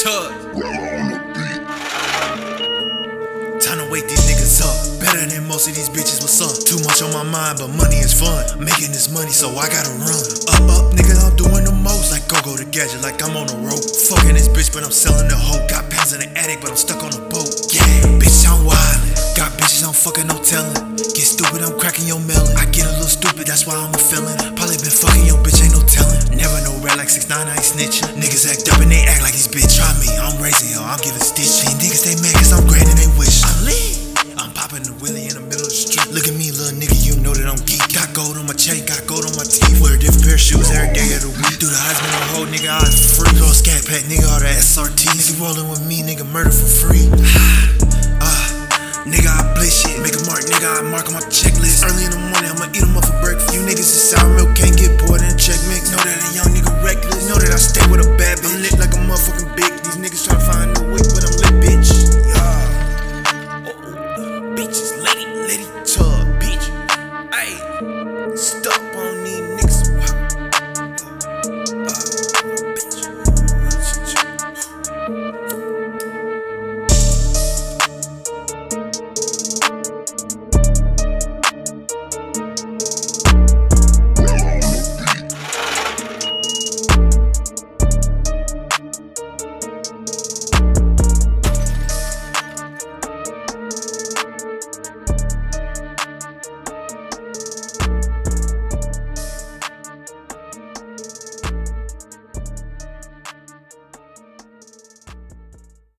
Chud. Time to wake these niggas up. Better than most of these bitches, what's up? Too much on my mind, but money is fun. Making this money, so I gotta run. Up, up, nigga, I'm doing the most. Like go go to gadget, like I'm on a rope. Fucking this bitch, but I'm selling the hoe. Got pants in the attic, but I'm stuck on the boat. Yeah, bitch, I'm wildin'. Got bitches, I'm fucking, no telling. Get stupid, I'm cracking your melon. I get a little stupid, that's why I'm a felon. Probably been fucking your bitch, ain't no telling. Never no red like 6 9 I ain't snitchin' raising hell, I'm giving stitch. These niggas they mad cause I'm granting they wish. I'm lit. I'm popping the willy in the middle of the street. Look at me, little nigga, you know that I'm geek. Got gold on my chain, got gold on my teeth. Wear a different pair of shoes every day of the week. Do the Heisman on whole nigga, I'm free. Throw a scat pack, nigga, all the SRT. Nigga rolling with me, nigga, murder for free. Ah, nigga, I blitz shit. Make a mark, nigga, I mark on my checklist. Early in the morning, I'ma eat 'em up for breakfast. You niggas is sour milk, can't get